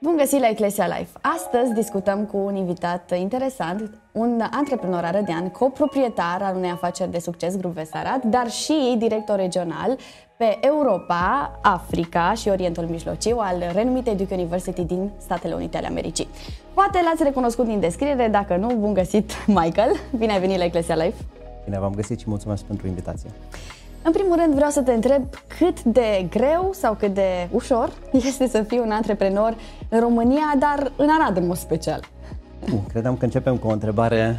Bun găsit la Eclesia Life! Astăzi discutăm cu un invitat interesant, un antreprenor arădean, coproprietar al unei afaceri de succes, Grup Vesarad, dar și director regional pe Europa, Africa și Orientul Mijlociu al renumitei Duke University din Statele Unite ale Americii. Poate l-ați recunoscut din descriere, dacă nu, bun găsit, Michael! Bine ai venit la Eclesia Life! Bine v-am găsit și mulțumesc pentru invitație! În primul rând vreau să te întreb cât de greu sau cât de ușor este să fii un antreprenor în România, dar în Arad în mod special. Uh, credeam că începem cu o întrebare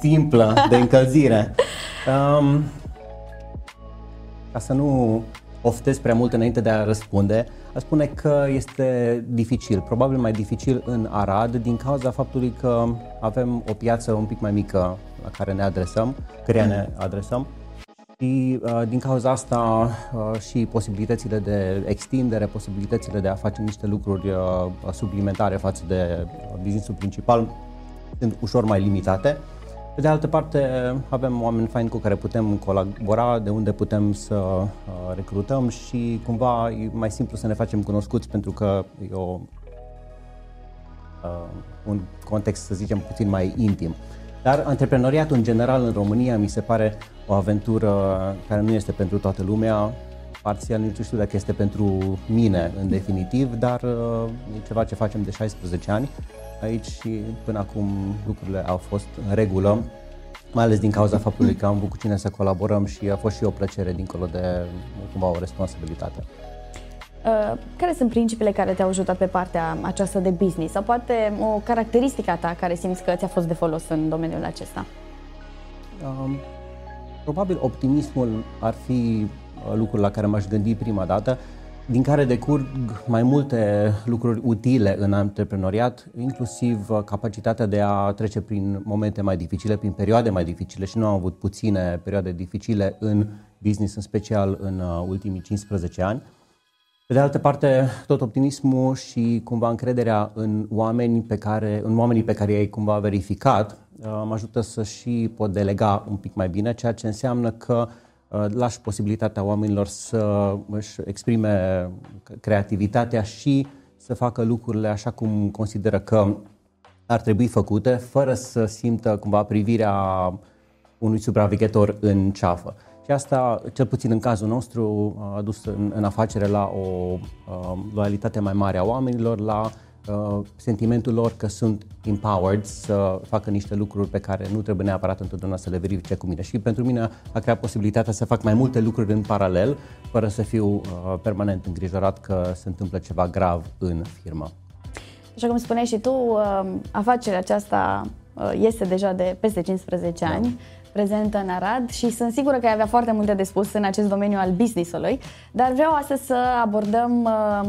simplă de încălzire. Um, ca să nu oftez prea mult înainte de a răspunde, aș spune că este dificil, probabil mai dificil în Arad din cauza faptului că avem o piață un pic mai mică la care ne adresăm, căreia ne adresăm și uh, din cauza asta uh, și posibilitățile de extindere, posibilitățile de a face niște lucruri uh, suplimentare față de businessul principal sunt ușor mai limitate. Pe de altă parte, avem oameni faini cu care putem colabora, de unde putem să uh, recrutăm și cumva e mai simplu să ne facem cunoscuți pentru că e o, uh, un context, să zicem, puțin mai intim. Dar antreprenoriatul în general în România mi se pare o aventură care nu este pentru toată lumea, parțial nici nu știu dacă este pentru mine în definitiv, dar uh, e ceva ce facem de 16 ani aici și până acum lucrurile au fost în regulă, mai ales din cauza faptului că am avut cu cine să colaborăm și a fost și o plăcere dincolo de cumva o responsabilitate. Uh, care sunt principiile care te-au ajutat pe partea aceasta de business sau poate o caracteristică a ta care simți că ți-a fost de folos în domeniul acesta? Um, probabil optimismul ar fi uh, lucrul la care m-aș gândi prima dată, din care decurg mai multe lucruri utile în antreprenoriat, inclusiv uh, capacitatea de a trece prin momente mai dificile, prin perioade mai dificile și nu am avut puține perioade dificile în business, în special în ultimii 15 ani. Pe de altă parte, tot optimismul și cumva încrederea în oameni pe care, în oamenii pe care i-ai cumva verificat uh, mă ajută să și pot delega un pic mai bine, ceea ce înseamnă că uh, lași posibilitatea oamenilor să își exprime creativitatea și să facă lucrurile așa cum consideră că ar trebui făcute, fără să simtă cumva privirea unui supraveghetor în ceafă. Și asta, cel puțin în cazul nostru, a adus în, în afacere la o uh, loialitate mai mare a oamenilor, la uh, sentimentul lor că sunt empowered să facă niște lucruri pe care nu trebuie neapărat întotdeauna să le verifice cu mine. Și pentru mine a creat posibilitatea să fac mai multe lucruri în paralel, fără să fiu uh, permanent îngrijorat că se întâmplă ceva grav în firmă. Așa cum spuneai și tu, uh, afacerea aceasta uh, este deja de peste 15 da. Ani prezentă în Arad și sunt sigură că ai avea foarte multe de spus în acest domeniu al business-ului, dar vreau astăzi să abordăm uh,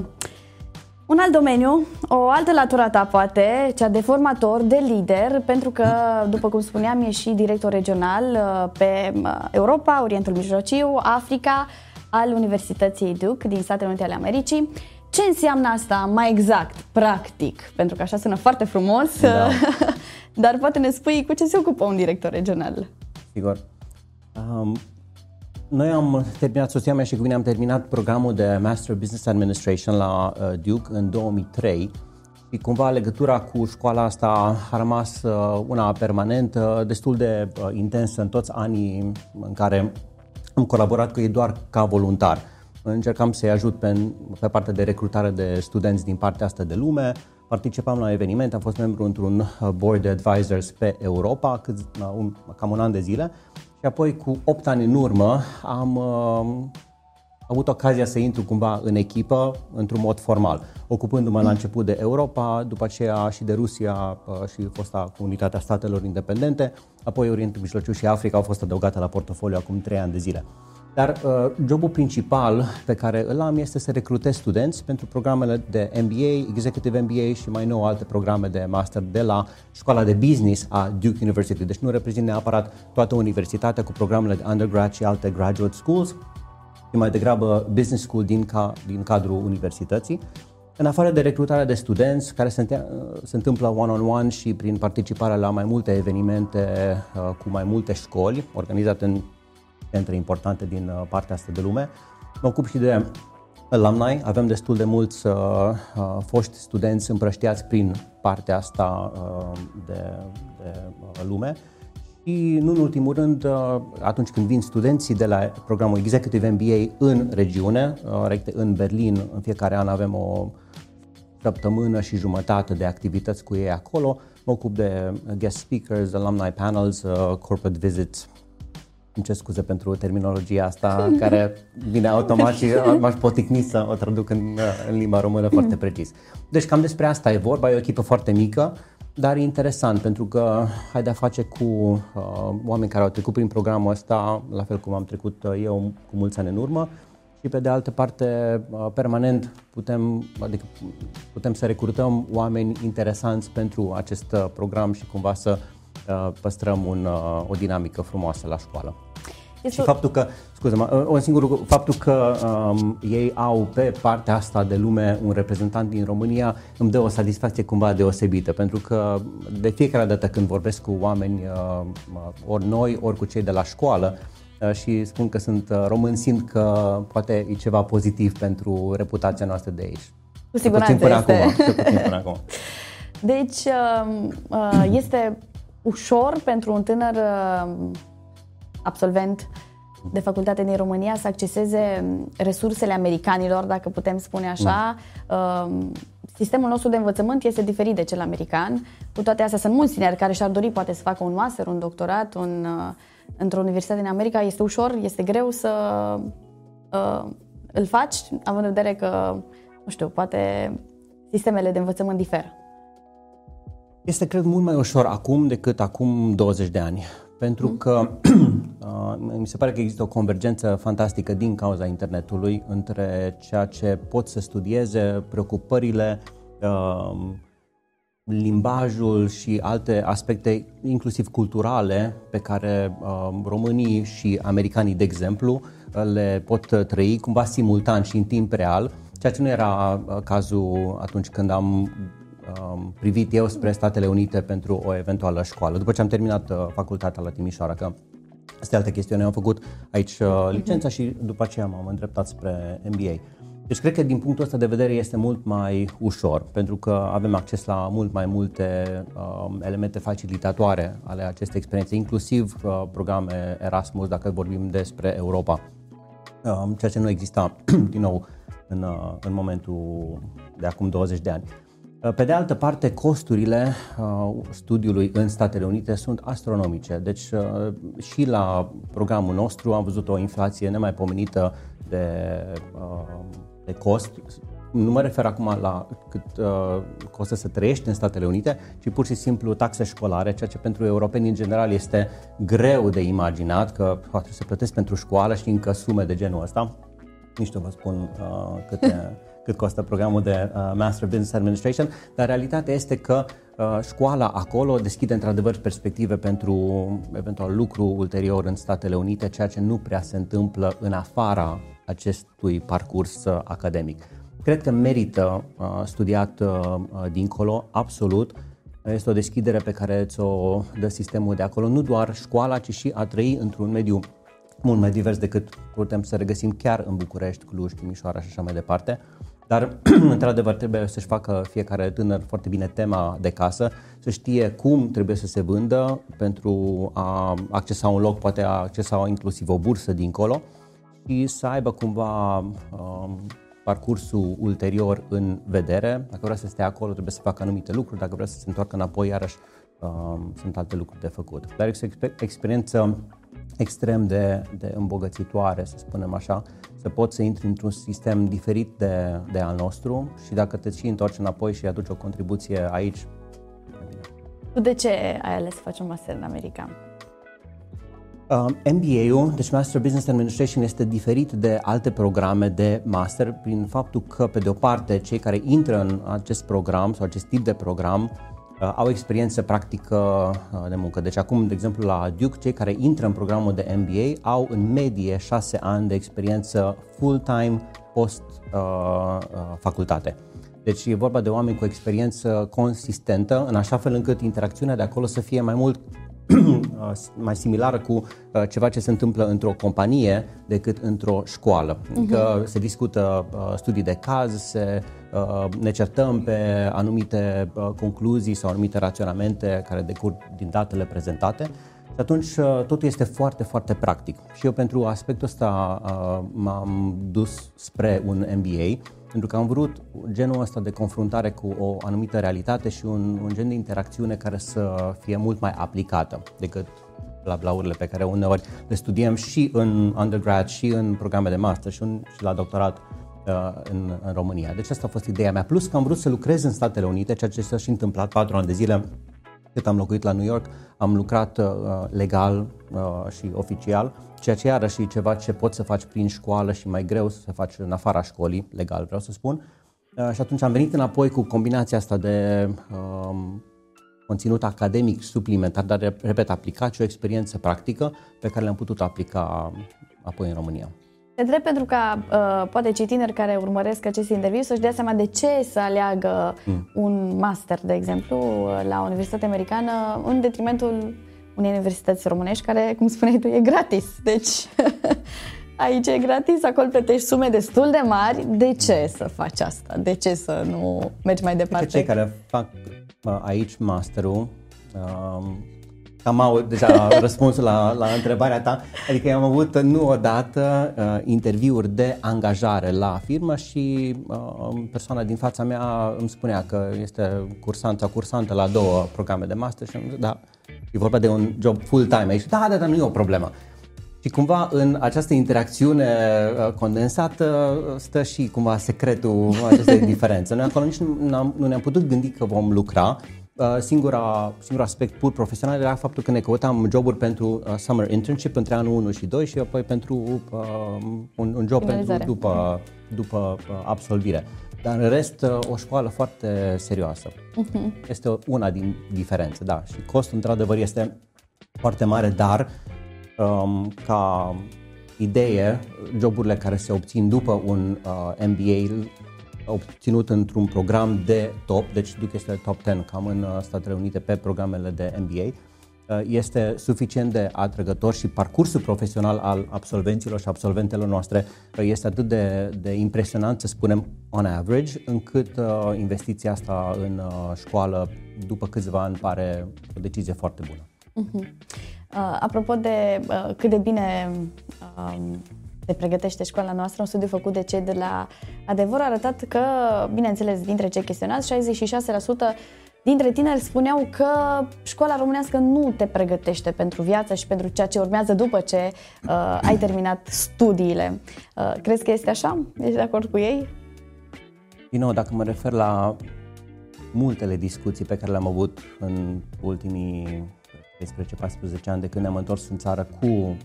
un alt domeniu, o altă latură ta poate, cea de formator, de lider, pentru că, după cum spuneam, e și director regional uh, pe uh, Europa, Orientul Mijlociu, Africa, al Universității Duke din Statele Unite ale Americii. Ce înseamnă asta mai exact, practic? Pentru că așa sună foarte frumos, da. dar poate ne spui cu ce se ocupă un director regional. Sigur. Um, noi am terminat, soția mea și cu mine am terminat programul de Master Business Administration la uh, Duke în 2003 și cumva legătura cu școala asta a rămas uh, una permanentă, destul de uh, intensă în toți anii în care am colaborat cu ei doar ca voluntar. Încercam să-i ajut pe, pe partea de recrutare de studenți din partea asta de lume, participam la evenimente, am fost membru într-un uh, board de advisors pe Europa, cât, un, cam un an de zile și apoi cu 8 ani în urmă am uh, avut ocazia să intru cumva în echipă într-un mod formal, ocupându-mă la început de Europa, după aceea și de Rusia uh, și fosta comunitatea statelor independente, apoi Orientul Mijlociu și Africa au fost adăugate la portofoliu acum 3 ani de zile. Dar uh, jobul principal pe care îl am este să recrutez studenți pentru programele de MBA, Executive MBA și mai nou alte programe de master de la școala de business a Duke University. Deci nu reprezint neapărat toată universitatea cu programele de undergrad și alte graduate schools, ci mai degrabă business school din, ca, din cadrul universității. În afară de recrutarea de studenți, care se, uh, se întâmplă one-on-one și prin participarea la mai multe evenimente uh, cu mai multe școli, organizate în centre importante din uh, partea asta de lume. Mă ocup și de alumni, avem destul de mulți uh, uh, foști studenți împrăștiați prin partea asta uh, de, de uh, lume și, nu în ultimul rând, uh, atunci când vin studenții de la programul Executive MBA în regiune, uh, în Berlin, în fiecare an avem o săptămână și jumătate de activități cu ei acolo. Mă ocup de guest speakers, alumni panels, uh, corporate visits. Îmi cer scuze pentru terminologia asta care vine automat și m-aș poticni să o traduc în, în limba română foarte precis. Deci cam despre asta e vorba, e o echipă foarte mică, dar e interesant pentru că ai de-a face cu uh, oameni care au trecut prin programul ăsta, la fel cum am trecut uh, eu cu mulți ani în urmă, și pe de altă parte, uh, permanent putem, adică putem să recrutăm oameni interesanți pentru acest uh, program și cumva să uh, păstrăm un, o dinamică frumoasă la școală. Este și faptul că, scuze-mă, un singur lucru, faptul că um, ei au pe partea asta de lume un reprezentant din România îmi dă o satisfacție cumva deosebită, pentru că de fiecare dată când vorbesc cu oameni, uh, ori noi, ori cu cei de la școală, uh, și spun că sunt uh, român, simt că poate e ceva pozitiv pentru reputația noastră de aici. Cu siguranță până este. Acum, puțin până acum. Deci este ușor pentru un tânăr absolvent de facultate din România să acceseze resursele americanilor, dacă putem spune așa. Da. Sistemul nostru de învățământ este diferit de cel american. Cu toate astea, sunt mulți tineri care și-ar dori poate să facă un master, un doctorat un, uh, într-o universitate din America. Este ușor, este greu să uh, îl faci, având în vedere că, nu știu, poate sistemele de învățământ diferă. Este, cred, mult mai ușor acum decât acum 20 de ani pentru mm. că uh, mi se pare că există o convergență fantastică din cauza internetului între ceea ce pot să studieze, preocupările, uh, limbajul și alte aspecte, inclusiv culturale, pe care uh, românii și americanii, de exemplu, le pot trăi cumva simultan și în timp real, ceea ce nu era cazul atunci când am um, privit eu spre Statele Unite pentru o eventuală școală, după ce am terminat uh, facultatea la Timișoara, că asta e altă chestiune. Am făcut aici uh, licența și după aceea m-am îndreptat spre MBA. Deci cred că din punctul ăsta de vedere este mult mai ușor, pentru că avem acces la mult mai multe uh, elemente facilitatoare ale acestei experiențe, inclusiv uh, programe Erasmus, dacă vorbim despre Europa, uh, ceea ce nu exista, din nou, în, uh, în momentul de acum 20 de ani. Uh, pe de altă parte, costurile uh, studiului în Statele Unite sunt astronomice. Deci uh, și la programul nostru am văzut o inflație nemaipomenită de, de cost. Nu mă refer acum la cât costă să trăiești în Statele Unite, ci pur și simplu taxe școlare, ceea ce pentru europeni în general este greu de imaginat, că poate să plătesc pentru școală și încă sume de genul ăsta. Nici nu vă spun uh, câte cât costă programul de uh, Master Business Administration, dar realitatea este că uh, școala acolo deschide într-adevăr perspective pentru eventual lucru ulterior în Statele Unite, ceea ce nu prea se întâmplă în afara acestui parcurs uh, academic. Cred că merită uh, studiat uh, uh dincolo, absolut. Este o deschidere pe care ți-o dă sistemul de acolo, nu doar școala, ci și a trăi într-un mediu mult mai divers decât putem să regăsim chiar în București, Cluj, Timișoara și așa mai departe. Dar, într-adevăr, trebuie să-și facă fiecare tânăr foarte bine tema de casă, să știe cum trebuie să se vândă pentru a accesa un loc, poate a accesa inclusiv o bursă dincolo și să aibă cumva um, parcursul ulterior în vedere. Dacă vrea să stea acolo, trebuie să facă anumite lucruri, dacă vrea să se întoarcă înapoi, iarăși um, sunt alte lucruri de făcut. Dar este o experiență extrem de, de îmbogățitoare, să spunem așa, să poți să intri într-un sistem diferit de, de al nostru și dacă te și întorci înapoi și aduci o contribuție aici, Tu de ce ai ales să faci un master în America? Uh, MBA-ul, deci Master Business Administration, este diferit de alte programe de master prin faptul că, pe de o parte, cei care intră în acest program sau acest tip de program Uh, au experiență practică uh, de muncă. Deci acum, de exemplu, la Duke, cei care intră în programul de MBA au în medie 6 ani de experiență full-time post-facultate. Uh, deci e vorba de oameni cu experiență consistentă, în așa fel încât interacțiunea de acolo să fie mai mult mai similară cu uh, ceva ce se întâmplă într-o companie decât într-o școală. Adică uh-huh. se discută uh, studii de caz, se, uh, ne certăm pe anumite uh, concluzii sau anumite raționamente care decurg din datele prezentate. Și atunci uh, totul este foarte, foarte practic. Și eu pentru aspectul ăsta uh, m-am dus spre un MBA pentru că am vrut genul ăsta de confruntare cu o anumită realitate și un, un gen de interacțiune care să fie mult mai aplicată decât la blaurile pe care uneori le studiem și în undergrad, și în programe de master, și, în, și la doctorat uh, în, în România. Deci asta a fost ideea mea. Plus că am vrut să lucrez în Statele Unite, ceea ce s-a și întâmplat patru ani de zile cât am locuit la New York, am lucrat uh, legal uh, și oficial, ceea ce iarăși e ceva ce poți să faci prin școală și mai greu să faci în afara școlii, legal vreau să spun. Uh, și atunci am venit înapoi cu combinația asta de uh, conținut academic suplimentar, dar, repet, aplicat și o experiență practică pe care le-am putut aplica apoi în România. Te întreb pentru ca uh, poate cei tineri care urmăresc acest interviu să-și dea seama de ce să aleagă mm. un master, de exemplu, la o universitate americană în detrimentul unei universități românești care, cum spuneai tu, e gratis. Deci aici e gratis, acolo plătești sume destul de mari. De ce să faci asta? De ce să nu mergi mai departe? Cei care fac uh, aici masterul uh, Cam au deja răspunsul la, la întrebarea ta. Adică eu am avut nu odată uh, interviuri de angajare la firmă și uh, persoana din fața mea îmi spunea că este cursant sau cursantă la două programe de master și am zis, da, e vorba de un job full-time aici. Da, da, da, nu e o problemă. Și cumva în această interacțiune uh, condensată stă și cumva secretul acestei diferențe. Noi acolo nici nu, nu ne-am putut gândi că vom lucra Uh, singura, singurul aspect pur profesional era faptul că ne căutam joburi pentru uh, summer internship între anul 1 și 2 și apoi pentru uh, un, un job pentru după, după uh, absolvire. Dar în rest, uh, o școală foarte serioasă. Uh-huh. Este una din diferențe, da. Și costul, într-adevăr, este foarte mare, dar um, ca idee, joburile care se obțin după un uh, MBA obținut într-un program de top, deci Duke este top 10 cam în uh, Statele Unite pe programele de MBA, uh, este suficient de atrăgător și parcursul profesional al absolvenților și absolventelor noastre uh, este atât de, de impresionant, să spunem, on average, încât uh, investiția asta în uh, școală după câțiva ani pare o decizie foarte bună. Uh-huh. Uh, apropo de uh, cât de bine uh, se pregătește școala noastră, un studiu făcut de cei de la Adevăr a arătat că, bineînțeles, dintre cei chestionați, 66% dintre tineri spuneau că școala românească nu te pregătește pentru viață și pentru ceea ce urmează după ce uh, ai terminat studiile. Uh, crezi că este așa? Ești de acord cu ei? Din nou, dacă mă refer la multele discuții pe care le-am avut în ultimii 13-14 ani de când ne-am întors în țară cu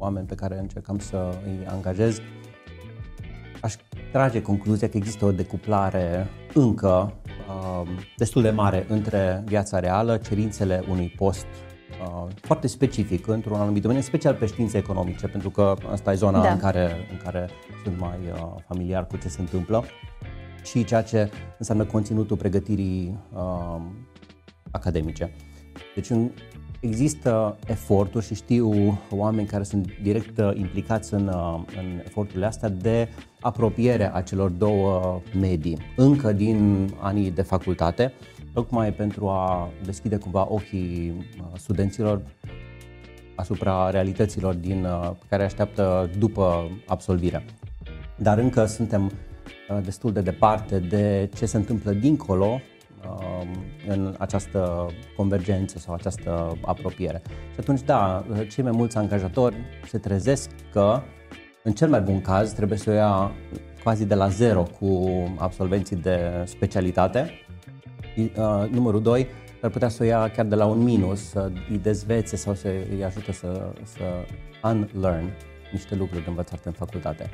oameni pe care încercăm să îi angajez, aș trage concluzia că există o decuplare încă uh, destul de mare între viața reală, cerințele unui post uh, foarte specific într-un anumit domeniu, special pe științe economice, pentru că asta e zona da. în, care, în care sunt mai uh, familiar cu ce se întâmplă și ceea ce înseamnă conținutul pregătirii uh, academice. Deci în Există eforturi și știu oameni care sunt direct uh, implicați în, uh, în eforturile astea de apropiere a celor două medii, încă din anii de facultate, tocmai pentru a deschide cumva ochii uh, studenților asupra realităților din, care așteaptă după absolvire. Dar încă suntem destul de departe de ce se întâmplă dincolo Um, în această convergență sau această apropiere. Și atunci, da, cei mai mulți angajatori se trezesc că, în cel mai bun caz, trebuie să o ia quasi de la zero cu absolvenții de specialitate. Uh, numărul 2, ar putea să o ia chiar de la un minus, să îi dezvețe sau să îi ajute să, să unlearn niște lucruri învățate în facultate.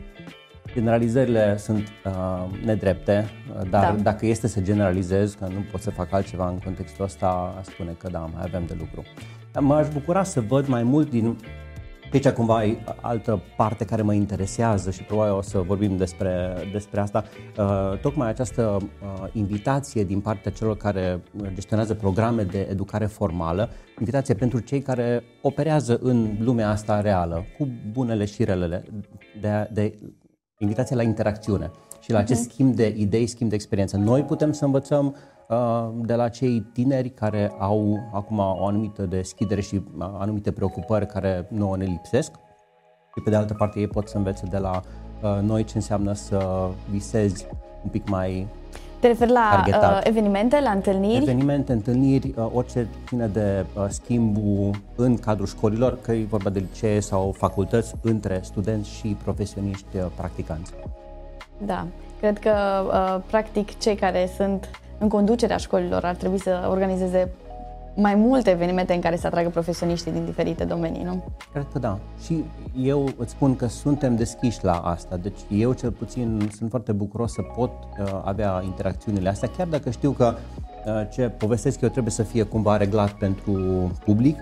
Generalizările sunt uh, nedrepte, uh, dar da. dacă este să generalizez, că nu pot să fac altceva în contextul ăsta, spune că da, mai avem de lucru. M-aș bucura să văd mai mult din Aici cumva e altă parte care mă interesează și probabil o să vorbim despre, despre asta. Uh, tocmai această uh, invitație din partea celor care gestionează programe de educare formală, invitație pentru cei care operează în lumea asta reală, cu bunele și relele, de, de invitație la interacțiune și la acest uh-huh. schimb de idei, schimb de experiență. Noi putem să învățăm uh, de la cei tineri care au acum o anumită deschidere și uh, anumite preocupări care nouă ne lipsesc și pe de altă parte ei pot să învețe de la uh, noi ce înseamnă să visezi un pic mai te referi la uh, evenimente, la întâlniri? Evenimente, întâlniri, uh, orice ține de uh, schimbul în cadrul școlilor, că e vorba de licee sau facultăți, între studenți și profesioniști uh, practicanți. Da, cred că uh, practic cei care sunt în conducerea școlilor ar trebui să organizeze mai multe evenimente în care să atragă profesioniștii din diferite domenii, nu? Cred că da. Și eu îți spun că suntem deschiși la asta. Deci eu cel puțin sunt foarte bucuros să pot uh, avea interacțiunile astea, chiar dacă știu că uh, ce povestesc eu trebuie să fie cumva reglat pentru public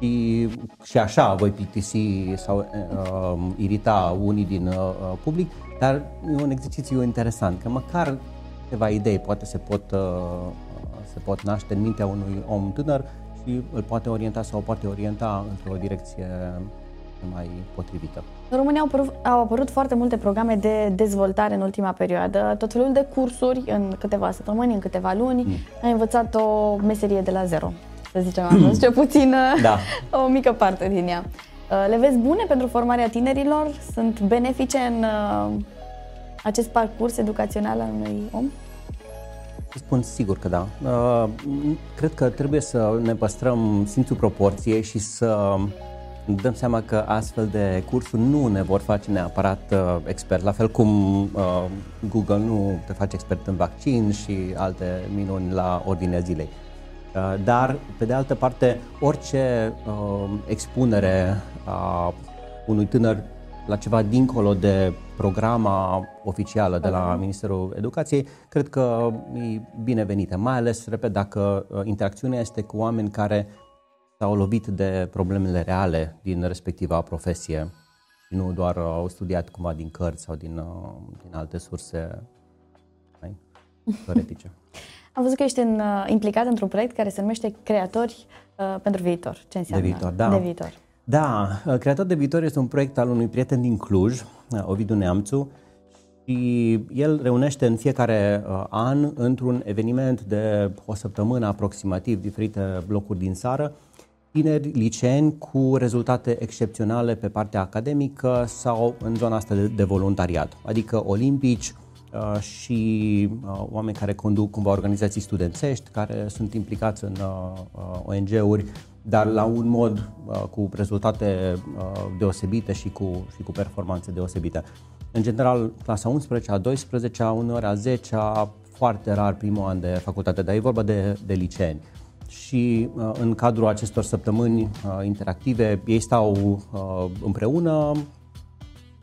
și, și așa voi plictisi sau uh, irita unii din uh, public, dar e un exercițiu interesant, că măcar câteva idei poate se pot, uh, se pot naște în mintea unui om tânăr și îl poate orienta sau o poate orienta într-o direcție mai potrivită. În România au apărut, au apărut foarte multe programe de dezvoltare în ultima perioadă, tot felul de cursuri în câteva săptămâni, în câteva luni. Mm. Ai învățat o meserie de la zero, să zicem așa, ce puțin da. o mică parte din ea. Uh, le vezi bune pentru formarea tinerilor? Sunt benefice în uh, acest parcurs educațional al unui om? Spun sigur că da. Uh, cred că trebuie să ne păstrăm simțul proporției și să dăm seama că astfel de cursuri nu ne vor face neapărat expert, la fel cum Google nu te face expert în vaccin și alte minuni la ordinea zilei. Dar, pe de altă parte, orice expunere a unui tânăr la ceva dincolo de programa oficială de la Ministerul Educației, cred că e binevenită, mai ales, repet, dacă uh, interacțiunea este cu oameni care s-au lovit de problemele reale din respectiva profesie și nu doar au studiat cumva din cărți sau din, uh, din alte surse mai teoretice. Am văzut că ești în, uh, implicat într-un proiect care se numește Creatori uh, pentru viitor. Ce înseamnă? De viitor, da. De viitor. Da, uh, Creator de Viitor este un proiect al unui prieten din Cluj, uh, Ovidiu Neamțu, și el reunește în fiecare uh, an, într-un eveniment de o săptămână aproximativ, diferite blocuri din țară, tineri liceeni cu rezultate excepționale pe partea academică sau în zona asta de, de voluntariat, adică olimpici uh, și uh, oameni care conduc cumva organizații studențești, care sunt implicați în uh, ONG-uri dar la un mod uh, cu rezultate uh, deosebite și cu, și cu performanțe deosebite. În general, clasa 11, a 12, a uneori a 10, a foarte rar primul an de facultate, dar e vorba de, de liceeni. Și uh, în cadrul acestor săptămâni uh, interactive, ei stau uh, împreună,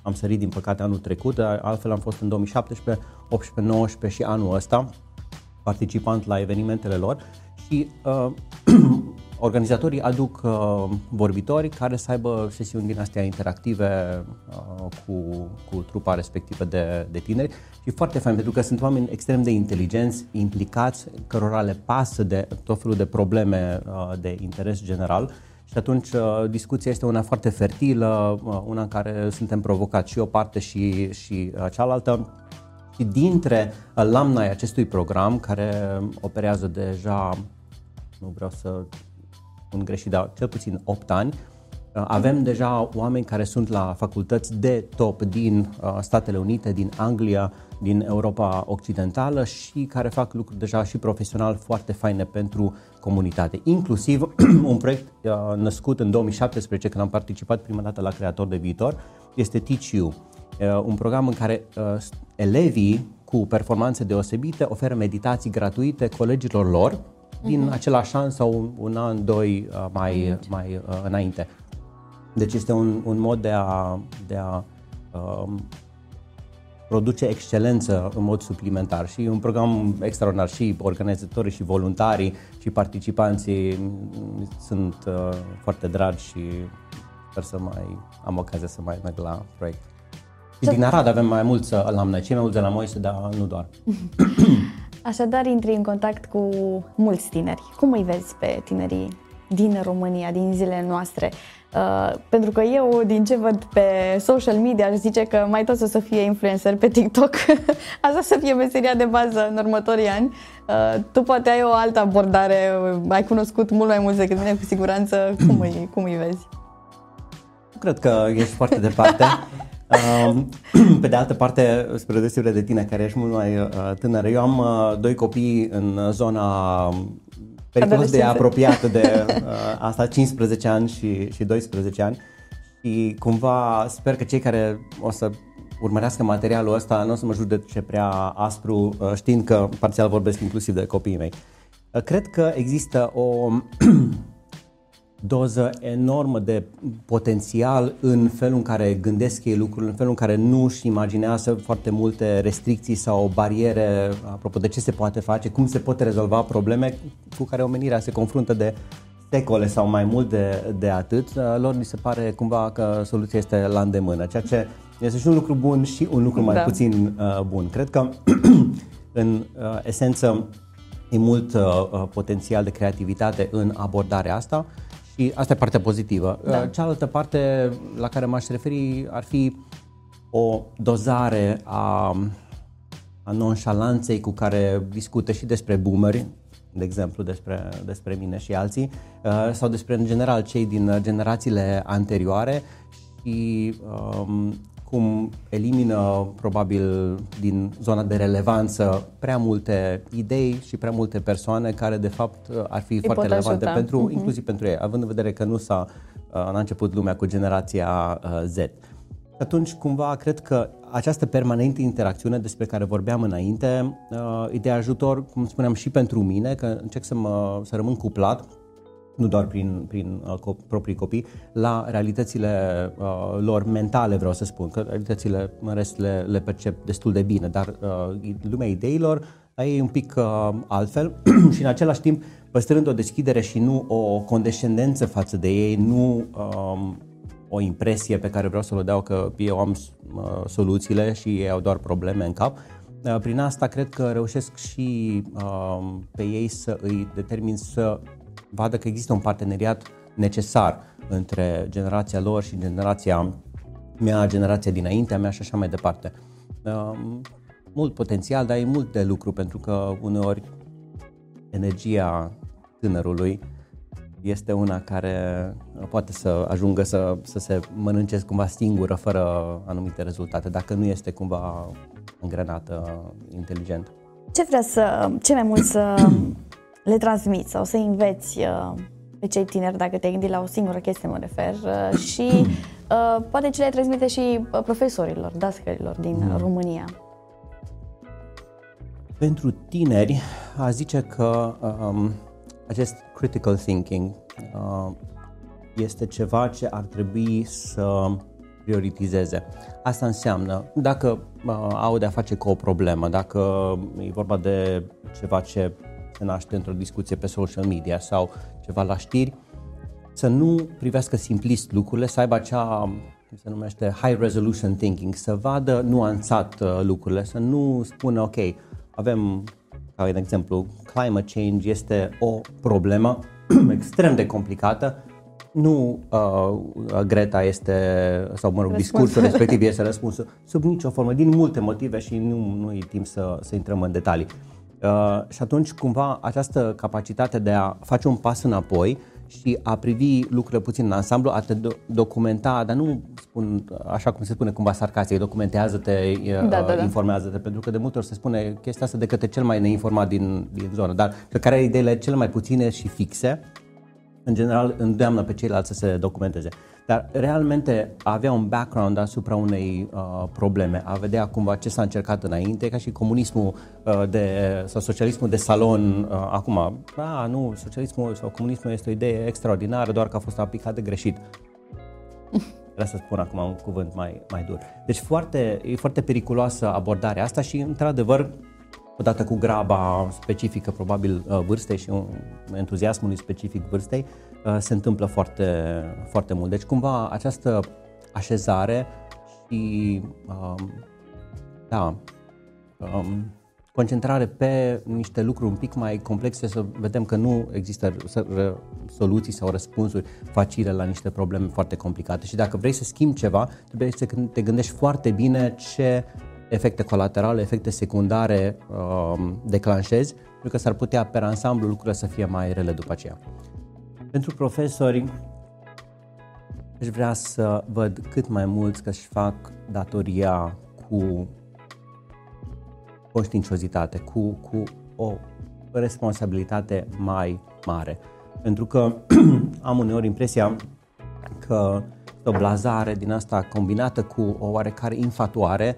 am sărit din păcate anul trecut, altfel am fost în 2017, 18, 19 și anul ăsta participant la evenimentele lor și uh, Organizatorii aduc uh, vorbitori care să aibă sesiuni din astea interactive uh, cu, cu trupa respectivă de, de tineri și foarte fain pentru că sunt oameni extrem de inteligenți, implicați, cărora le pasă de tot felul de probleme uh, de interes general și atunci uh, discuția este una foarte fertilă, uh, una în care suntem provocați și o parte și, și uh, cealaltă. Și dintre alumni acestui program, care operează deja, nu vreau să spun greșit, dar cel puțin 8 ani, uh, avem deja oameni care sunt la facultăți de top din uh, Statele Unite, din Anglia, din Europa Occidentală și care fac lucruri deja și profesional foarte faine pentru comunitate. Inclusiv un proiect uh, născut în 2017, când am participat prima dată la Creator de Viitor, este Teach You, un program în care elevii cu performanțe deosebite oferă meditații gratuite colegilor lor din uh-huh. același an sau un, un an, doi uh, mai, uh-huh. mai uh, înainte. Deci este un, un mod de a, de a uh, produce excelență în mod suplimentar și un program extraordinar și organizatorii și voluntarii și participanții sunt uh, foarte dragi și sper să mai am ocazia să mai merg la proiect. Și din Arad avem mai mulți alumni, cei mai mulți de la Moise, dar nu doar. Așadar, intri în contact cu mulți tineri. Cum îi vezi pe tinerii din România, din zilele noastre? Uh, pentru că eu, din ce văd pe social media, aș zice că mai toți o să fie influencer pe TikTok. Asta să fie meseria de bază în următorii ani. Uh, tu poate ai o altă abordare, ai cunoscut mult mai mult decât mine, cu siguranță. Cum îi, cum îi vezi? Cred că ești foarte departe. Pe de altă parte, spre deosebire de tine, care ești mult mai uh, tânără, eu am uh, doi copii în zona periculos de apropiată de uh, asta, 15 ani și, și 12 ani și cumva sper că cei care o să urmărească materialul ăsta nu o să mă judece prea aspru, știind că parțial vorbesc inclusiv de copiii mei. Cred că există o doză enormă de potențial în felul în care gândesc ei lucrurile, în felul în care nu își imaginează foarte multe restricții sau bariere apropo de ce se poate face, cum se pot rezolva probleme cu care omenirea se confruntă de secole sau mai mult de, de atât, lor li se pare cumva că soluția este la îndemână, ceea ce este și un lucru bun și un lucru mai da. puțin uh, bun. Cred că în uh, esență e mult uh, uh, potențial de creativitate în abordarea asta și asta e partea pozitivă. Da. Cealaltă parte la care m-aș referi ar fi o dozare a, a nonșalanței cu care discută și despre boomeri, de exemplu despre, despre mine și alții, uh, sau despre în general cei din generațiile anterioare și um, cum elimină probabil din zona de relevanță prea multe idei și prea multe persoane care de fapt ar fi Îi foarte relevante ajuta. pentru, uh-huh. inclusiv pentru ei, având în vedere că nu s-a n-a început lumea cu generația uh, Z. Atunci, cumva, cred că această permanentă interacțiune despre care vorbeam înainte uh, e de ajutor, cum spuneam, și pentru mine, că încerc să, mă, să rămân cuplat nu doar prin, prin uh, co- proprii copii, la realitățile uh, lor mentale, vreau să spun, că realitățile în rest le, le percep destul de bine, dar uh, lumea ideilor e un pic uh, altfel și în același timp păstrând o deschidere și nu o condescendență față de ei, nu um, o impresie pe care vreau să o dau că eu am uh, soluțiile și ei au doar probleme în cap. Uh, prin asta cred că reușesc și uh, pe ei să îi determin să vadă că există un parteneriat necesar între generația lor și generația mea, generația dinaintea mea și așa mai departe. Uh, mult potențial, dar e mult de lucru pentru că uneori energia tânărului este una care poate să ajungă să, să se mănânce cumva singură, fără anumite rezultate, dacă nu este cumva îngrenată inteligent. Ce vrea să, ce mai mult să le transmiți sau să înveți uh, pe cei tineri, dacă te gândi la o singură chestie mă refer, uh, și uh, poate ce le transmite și profesorilor, dascărilor din mm. România. Pentru tineri, a zice că um, acest critical thinking uh, este ceva ce ar trebui să prioritizeze. Asta înseamnă, dacă uh, au de a face cu o problemă, dacă e vorba de ceva ce se naște într-o discuție pe social media sau ceva la știri, să nu privească simplist lucrurile, să aibă acea se numește high resolution thinking, să vadă nuanțat uh, lucrurile, să nu spună, ok, avem, ca un exemplu, climate change este o problemă extrem de complicată, nu uh, Greta este, sau mă rog, discursul respectiv este răspunsul sub nicio formă, din multe motive și nu, nu e timp să, să intrăm în detalii. Uh, și atunci, cumva, această capacitate de a face un pas înapoi și a privi lucrurile puțin în ansamblu, a te do- documenta, dar nu spun așa cum se spune cumva sarcastic, documentează-te, uh, da, da, da. informează-te, pentru că de multe ori se spune chestia asta de către cel mai neinformat din, din zonă, dar pe care are ideile cele mai puține și fixe, în general îndeamnă pe ceilalți să se documenteze. Dar realmente a avea un background asupra unei uh, probleme, a vedea cumva ce s-a încercat înainte, ca și comunismul uh, de, sau socialismul de salon uh, acum. A, nu, socialismul sau comunismul este o idee extraordinară, doar că a fost aplicat de greșit. Vreau să spun acum un cuvânt mai, mai dur. Deci foarte, e foarte periculoasă abordarea asta și, într-adevăr, odată cu graba specifică probabil uh, vârstei și entuziasmului specific vârstei, uh, se întâmplă foarte, foarte mult. Deci cumva această așezare și um, da, um, concentrare pe niște lucruri un pic mai complexe, să vedem că nu există soluții sau răspunsuri facile la niște probleme foarte complicate. Și dacă vrei să schimbi ceva, trebuie să te gândești foarte bine ce efecte colaterale, efecte secundare uh, declanșezi, pentru că s-ar putea pe ansamblu lucrurile să fie mai rele după aceea. Pentru profesori, aș vrea să văd cât mai mulți că își fac datoria cu conștiinciozitate, cu, cu o responsabilitate mai mare. Pentru că am uneori impresia că o blazare din asta combinată cu o oarecare infatuare,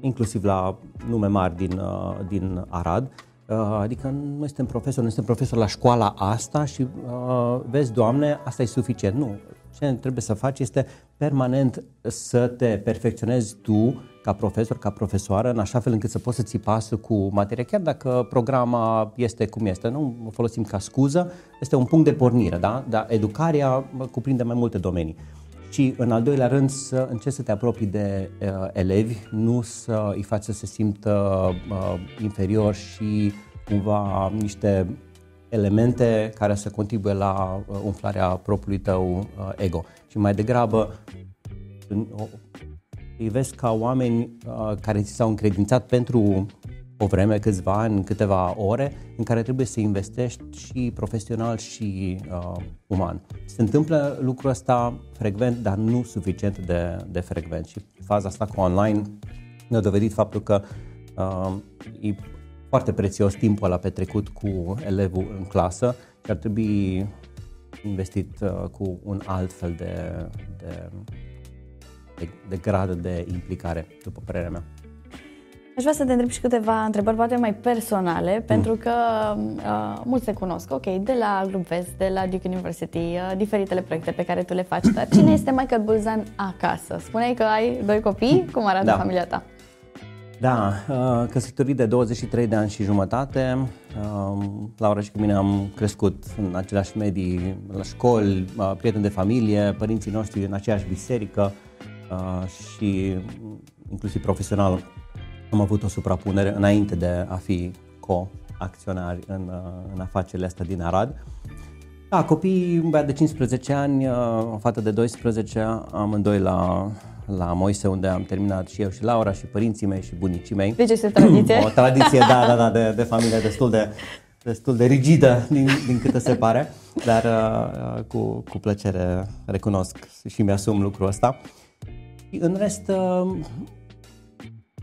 inclusiv la nume mari din, uh, din Arad, uh, Adică nu suntem profesor, nu suntem profesor la școala asta și uh, vezi, Doamne, asta e suficient. Nu, ce trebuie să faci este permanent să te perfecționezi tu ca profesor, ca profesoară, în așa fel încât să poți să ții pasul cu materia, chiar dacă programa este cum este. Nu o folosim ca scuză, este un punct de pornire, da? Dar educarea cuprinde mai multe domenii. Și în al doilea rând să încerci să te apropii de uh, elevi, nu să îi faci să se simtă uh, inferior și cumva niște elemente care să contribuie la uh, umflarea propriului tău uh, ego. Și mai degrabă îi vezi ca oameni uh, care ți s-au încredințat pentru o vreme, câțiva ani, câteva ore, în care trebuie să investești și profesional și uh, uman. Se întâmplă lucrul ăsta frecvent, dar nu suficient de, de frecvent. Și faza asta cu online ne-a dovedit faptul că uh, e foarte prețios timpul ăla petrecut cu elevul în clasă și ar trebui investit uh, cu un alt fel de, de, de, de grad de implicare, după părerea mea. Aș vrea să te întreb și câteva întrebări poate mai personale, mm. pentru că uh, mulți se cunosc, ok, de la Group Vest, de la Duke University, uh, diferitele proiecte pe care tu le faci, dar cine este Michael Bulzan acasă? Spuneai că ai doi copii, cum arată da. familia ta? Da, uh, căsătorit de 23 de ani și jumătate. Uh, Laura și cu mine am crescut în aceleași medii, la școli, uh, prieteni de familie, părinții noștri în aceeași biserică și inclusiv profesional am avut o suprapunere înainte de a fi co-acționari în, în afacerile astea din Arad. Da, copii, un băiat de 15 ani, o fată de 12, amândoi la la Moise, unde am terminat și eu și Laura și părinții mei și bunicii mei. Deci este tradiție? o tradiție, da, da, da, de, de familie destul de, destul de rigidă din, din câte se pare, dar uh, cu, cu plăcere recunosc și mi-asum lucrul ăsta. Și în rest, uh,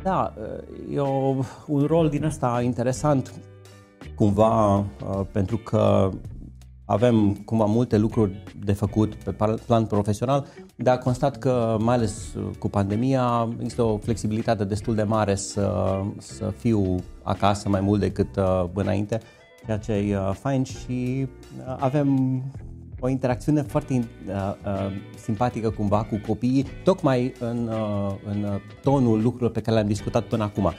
da, uh, e o, un rol din ăsta interesant cumva uh, pentru că avem cumva multe lucruri de făcut pe plan profesional, dar constat că, mai ales cu pandemia, există o flexibilitate destul de mare să, să fiu acasă mai mult decât uh, înainte, ceea ce e uh, fain și uh, avem o interacțiune foarte uh, uh, simpatică cumva cu copiii, tocmai în, uh, în tonul lucrurilor pe care le-am discutat până acum.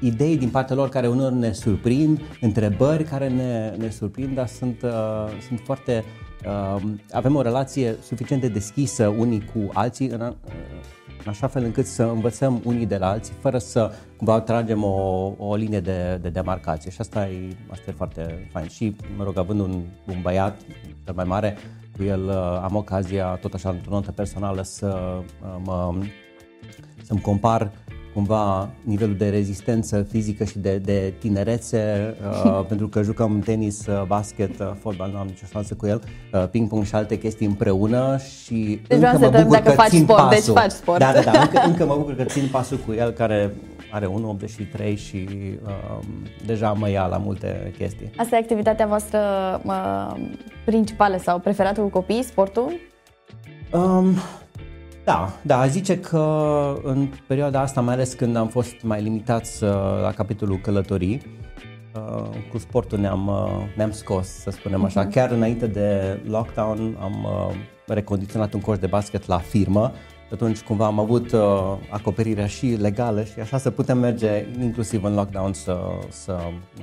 Idei din partea lor care uneori ne surprind, întrebări care ne, ne surprind, dar sunt, uh, sunt foarte... Uh, avem o relație suficient de deschisă unii cu alții în, uh, în așa fel încât să învățăm unii de la alții fără să cumva tragem o, o linie de, de demarcație și asta e, asta e foarte fain. Și, mă rog, având un, un băiat cel mai mare, cu el uh, am ocazia, tot așa, într-o notă personală, să uh, mă, să-mi compar cumva nivelul de rezistență fizică și de, de tinerețe, uh, pentru că jucăm tenis, uh, basket, uh, fotbal, nu am nicio șansă cu el, uh, ping-pong și alte chestii împreună și deci încă mă bucur că faci țin sport, deci pasul. Deci faci sport. Da, da, da, încă, încă mă bucur că țin pasul cu el care are 1,83 și uh, deja mă ia la multe chestii. Asta e activitatea voastră uh, principală sau preferată cu copiii, sportul? Um, da, da, zice că în perioada asta, mai ales când am fost mai limitați uh, la capitolul călătorii, uh, cu sportul ne-am, uh, ne-am scos, să spunem așa. Uh-huh. Chiar înainte de lockdown am recondiționat un coș de basket la firmă atunci cumva am avut uh, acoperirea și legală și așa să putem merge inclusiv în lockdown să, să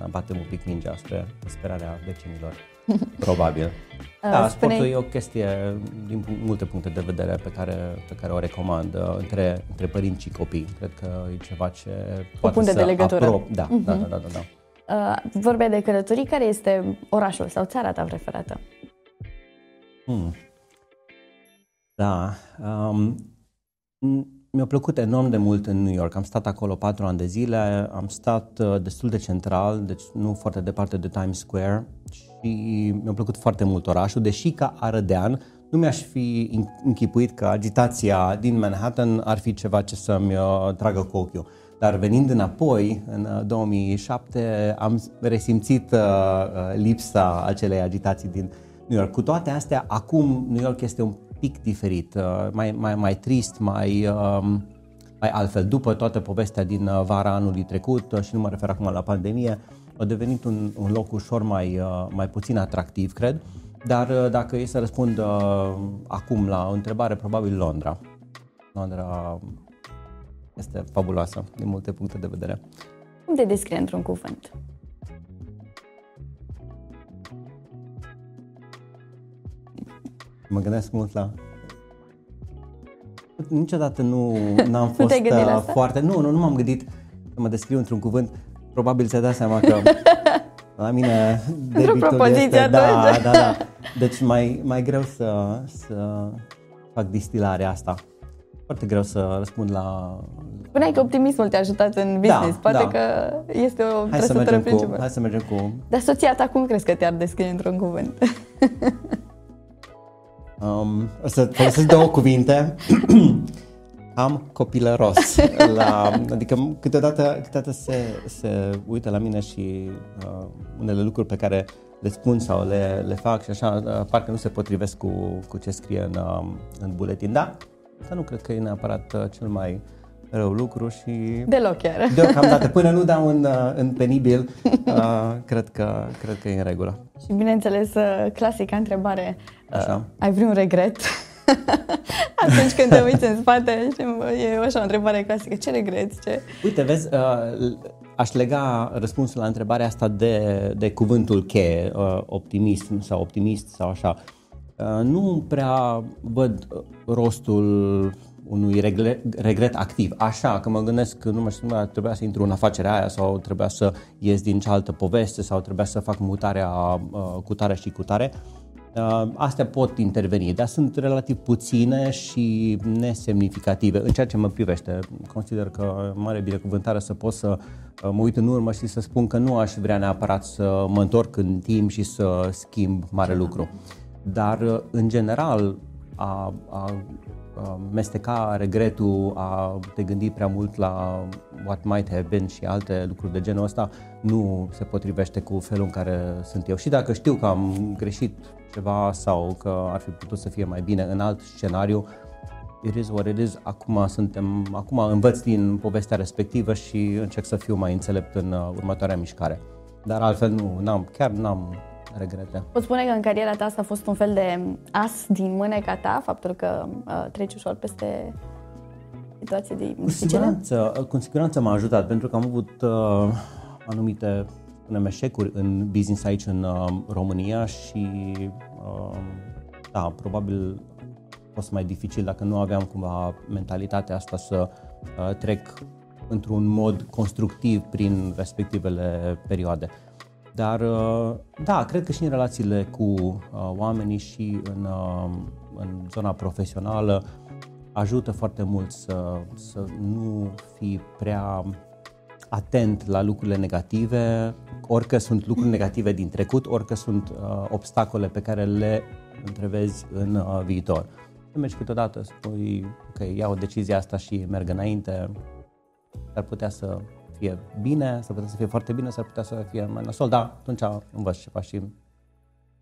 batem un pic mingea spre sperarea vecinilor. Probabil. Uh, da, sportul e o chestie din multe puncte de vedere pe care, pe care o recomand uh, între, între părinți și copii. Cred că e ceva ce poate punte să de legătură. Aprop. Da, uh-huh. da, da, da, da, da. Uh, vorbeai de călătorii, care este orașul sau țara ta preferată? Hmm. Da. Um, mi-a plăcut enorm de mult în New York. Am stat acolo patru ani de zile, am stat uh, destul de central, deci nu foarte departe de Times Square și mi-a plăcut foarte mult orașul, deși ca arădean nu mi-aș fi închipuit că agitația din Manhattan ar fi ceva ce să-mi uh, tragă cu ochiul. Dar venind înapoi, în 2007, uh, am resimțit uh, lipsa acelei agitații din New York. Cu toate astea, acum New York este un pic diferit, mai, mai, mai trist, mai, um, mai altfel. După toată povestea din vara anului trecut, și nu mă refer acum la pandemie, a devenit un, un loc ușor mai, uh, mai puțin atractiv, cred. Dar uh, dacă e să răspund uh, acum la o întrebare, probabil Londra. Londra este fabuloasă din multe puncte de vedere. Cum te descrie într-un cuvânt? Mă gândesc mult la... Niciodată nu am fost nu foarte... Nu, nu, nu m-am gândit să mă descriu într-un cuvânt probabil ți-ai dat seama că la mine debitul este... Da, da, da. Deci mai, mai greu să, să fac distilarea asta. Foarte greu să răspund la... Spuneai că optimismul te-a ajutat în da, business. Da, Poate da. că este o hai să mergem cu, Hai să mergem cu... Dar soția ta cum crezi că te-ar descrie într-un cuvânt? um, o să folosesc două cuvinte. am copilăros. La, adică câteodată, câteodată se, se uită la mine și uh, unele lucruri pe care le spun sau le, le fac și așa, uh, parcă nu se potrivesc cu, cu ce scrie în, uh, în buletin. Da, dar nu cred că e neapărat uh, cel mai rău lucru și... Deloc chiar. Deocamdată, până nu dau în, uh, în penibil, uh, cred, că, cred că e în regulă. Și bineînțeles, uh, clasica întrebare, uh, ai vreun regret? Atunci când te uiți în spate, e așa o întrebare clasică. Ce regreți? Ce? Uite, vezi, uh, aș lega răspunsul la întrebarea asta de, de cuvântul cheie, uh, optimism sau optimist sau așa. Uh, nu prea văd rostul unui regret, regret activ. Așa, că mă gândesc că nu mă știu, trebuia să intru în afacerea aia sau trebuia să ies din cealaltă poveste sau trebuia să fac mutarea uh, cu tare și cu tare. Uh, astea pot interveni, dar sunt relativ puține și nesemnificative în ceea ce mă privește. Consider că mare binecuvântare să pot să uh, mă uit în urmă și să spun că nu aș vrea neapărat să mă întorc în timp și să schimb mare lucru. Dar, uh, în general, a, a mesteca regretul, a te gândi prea mult la what might have been și alte lucruri de genul ăsta nu se potrivește cu felul în care sunt eu. Și dacă știu că am greșit ceva sau că ar fi putut să fie mai bine în alt scenariu, it is what it is. Acum suntem, acum învăț din povestea respectivă și încerc să fiu mai înțelept în uh, următoarea mișcare. Dar altfel nu, n-am, chiar n-am regrete. Pot spune că în cariera ta asta a fost un fel de as din mâneca ta, faptul că uh, treci ușor peste situații de cu siguranță, uh, cu siguranță m-a ajutat, pentru că am avut uh, anumite spunem, eșecuri în business aici în uh, România și uh, da, probabil a fost mai dificil dacă nu aveam cumva mentalitatea asta să uh, trec într-un mod constructiv prin respectivele perioade. Dar uh, da, cred că și în relațiile cu uh, oamenii și în, uh, în zona profesională ajută foarte mult să, să nu fii prea atent la lucrurile negative, orică sunt lucruri negative din trecut, orică sunt uh, obstacole pe care le întrevezi în uh, viitor. Să mergi câteodată, spui, ok, iau decizia asta și merg înainte, ar putea să fie bine, s-ar putea să fie foarte bine, s-ar putea să fie mai nasol, dar atunci învăț ceva și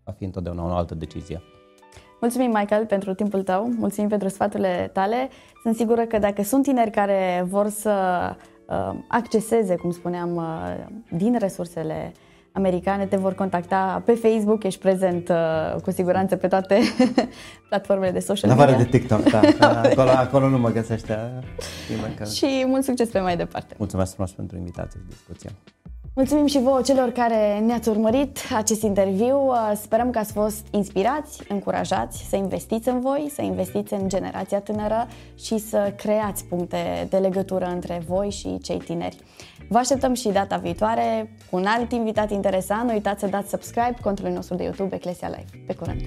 va fi întotdeauna o altă decizie. Mulțumim, Michael, pentru timpul tău, mulțumim pentru sfaturile tale. Sunt sigură că dacă sunt tineri care vor să uh, acceseze, cum spuneam, uh, din resursele americane te vor contacta pe Facebook, ești prezent uh, cu siguranță pe toate platformele de social media. În de TikTok, da. acolo, acolo nu mă găsește. Și mult succes pe mai departe. Mulțumesc frumos pentru invitație și discuția. Mulțumim și vouă celor care ne-ați urmărit acest interviu. Sperăm că ați fost inspirați, încurajați să investiți în voi, să investiți în generația tânără și să creați puncte de legătură între voi și cei tineri. Vă așteptăm și data viitoare cu un alt invitat interesant. Nu uitați să dați subscribe contul nostru de YouTube Eclesia Live. Pe curând!